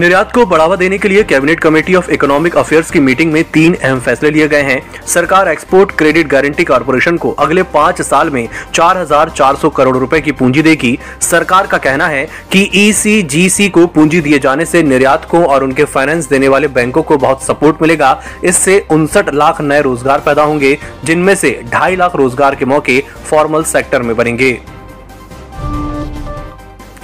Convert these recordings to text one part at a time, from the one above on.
निर्यात को बढ़ावा देने के लिए cabinet committee of economic affairs की मीटिंग में तीन अहम फैसले लिए गए हैं। सरकार एक्सपोर्ट क्रेडिट गारंटी कॉरपोरेशन को अगले पाँच साल में 4,400 करोड़ रुपए की पूंजी देगी। सरकार का कहना है कि ईसीजीसी को पूंजी दिए जाने से निर्यातकों और उनके फाइनेंस देने वाले बैंकों को बहुत सपोर्ट मिलेगा। इससे उनसठ लाख नए रोज़गार पैदा होंगे जिनमें से ढाई लाख रोज़गार के मौके फॉर्मल सेक्टर में बनेंगे।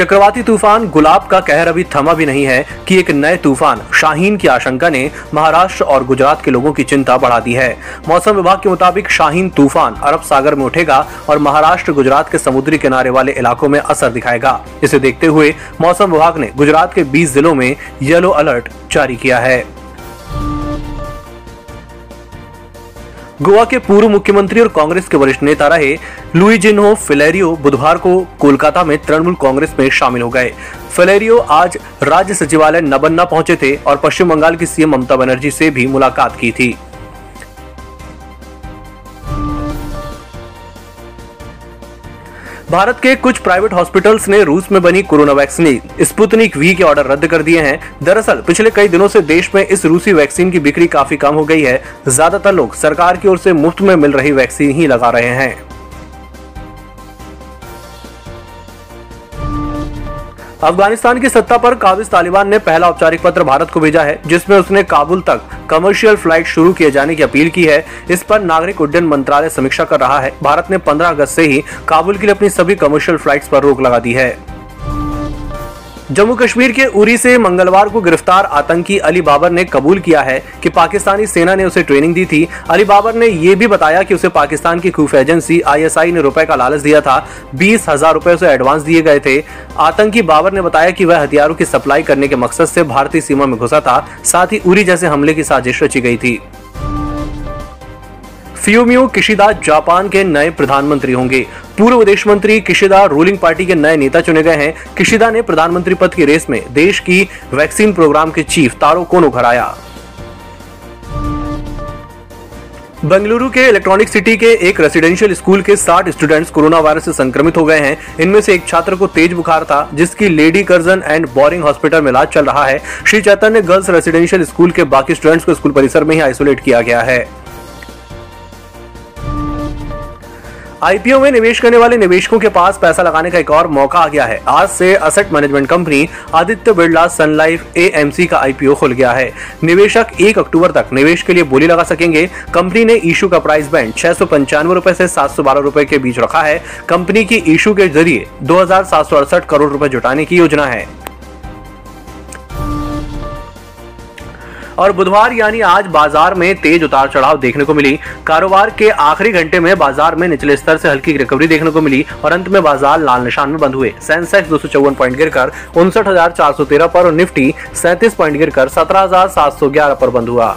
चक्रवाती तूफ़ान गुलाब का कहर अभी थमा भी नहीं है कि एक नए तूफ़ान शाहीन की आशंका ने महाराष्ट्र और गुजरात के लोगों की चिंता बढ़ा दी है। मौसम विभाग के मुताबिक शाहीन तूफ़ान अरब सागर में उठेगा और महाराष्ट्र, गुजरात के समुद्री किनारे वाले इलाकों में असर दिखाएगा। इसे देखते हुए मौसम विभाग ने गुजरात के बीस जिलों में येलो अलर्ट जारी किया है। गोवा के पूर्व मुख्यमंत्री और कांग्रेस के वरिष्ठ नेता रहे लुई जिन्हो फिलेरियो बुधवार को कोलकाता में तृणमूल कांग्रेस में शामिल हो गए। फिलेरियो आज राज्य सचिवालय नबन्ना पहुँचे थे और पश्चिम बंगाल की सीएम ममता बनर्जी से भी मुलाकात की थी। भारत के कुछ प्राइवेट हॉस्पिटल्स ने रूस में बनी कोरोना वैक्सीन, स्पुतनिक वी के ऑर्डर रद्द कर दिए हैं। दरअसल, पिछले कई दिनों से देश में इस रूसी वैक्सीन की बिक्री काफ़ी कम हो गई है। ज़्यादातर लोग सरकार की ओर से मुफ़्त में मिल रही वैक्सीन ही लगा रहे हैं। अफ़गानिस्तान की सत्ता पर काबिज तालिबान ने पहला औपचारिक पत्र भारत को भेजा है, जिसमें उसने काबुल तक कमर्शियल फ़्लाइट शुरू किए जाने की अपील की है। इस पर नागरिक उड्डयन मंत्रालय समीक्षा कर रहा है। भारत ने 15 अगस्त से ही काबुल के लिए अपनी सभी कमर्शियल फ्लाइट्स पर रोक लगा दी है। जम्मू कश्मीर के उरी से मंगलवार को गिरफ़्तार आतंकी अली बाबर ने कबूल किया है कि पाकिस्तानी सेना ने उसे ट्रेनिंग दी थी। अली बाबर ने यह भी बताया कि उसे पाकिस्तान की खूफ एजेंसी आईएसआई ने रुपए का लालच दिया था। बीस हज़ार रुपए उसे एडवांस दिए गए थे। आतंकी बाबर ने बताया कि वह हथियारों की सप्लाई करने के मकसद से भारतीय सीमा में घुसा था। साथ ही उरी जैसे हमले की साजिश रची गई थी। फियोमियो किशिदा जापान के नए प्रधानमंत्री होंगे। पूर्व विदेश मंत्री किशिदा रूलिंग पार्टी के नए नेता चुने गए हैं। किशिदा ने प्रधानमंत्री पद की रेस में देश की वैक्सीन प्रोग्राम के चीफ तारो कोनो हराया बेंगलुरु के इलेक्ट्रॉनिक सिटी के एक रेसिडेंशियल स्कूल के 60 स्टूडेंट्स कोरोना वायरस से संक्रमित हो गए हैं। इनमें से एक छात्र को तेज बुखार था, जिसकी Lady Curzon and Bowring hospital में इलाज चल रहा है। Shri Chaitanya girls residential school के बाकी स्टूडेंट्स को स्कूल परिसर में ही आइसोलेट किया गया है। आईपीओ में निवेश करने वाले निवेशकों के पास पैसा लगाने का एक और मौका आ गया है। आज से asset management company Aditya Birla Sun Life A का आईपीओ खुल गया है। निवेशक एक अक्टूबर तक निवेश के लिए बोली लगा सकेंगे। कंपनी ने इशू का प्राइस बैंड छह सौ पंचानवे रूपए से सात सौ बारह रुपए के बीच रखा है। कंपनी की इशू के ज़रिए दो हज़ार सात सौ अड़सठ करोड़ रूपए जुटाने की योजना है। और बुधवार यानी आज बाज़ार में तेज उतार चढ़ाव देखने को मिली। कारोबार के आखिरी घंटे में बाज़ार में निचले स्तर से हल्की रिकवरी देखने को मिली और अंत में बाज़ार लाल निशान में बंद हुए। सेंसेक्स दो पॉइंट गिरकर उनसठ पर और निफ्टी सैंतीस पॉइंट गिरकर सत्रह पर बंद हुआ।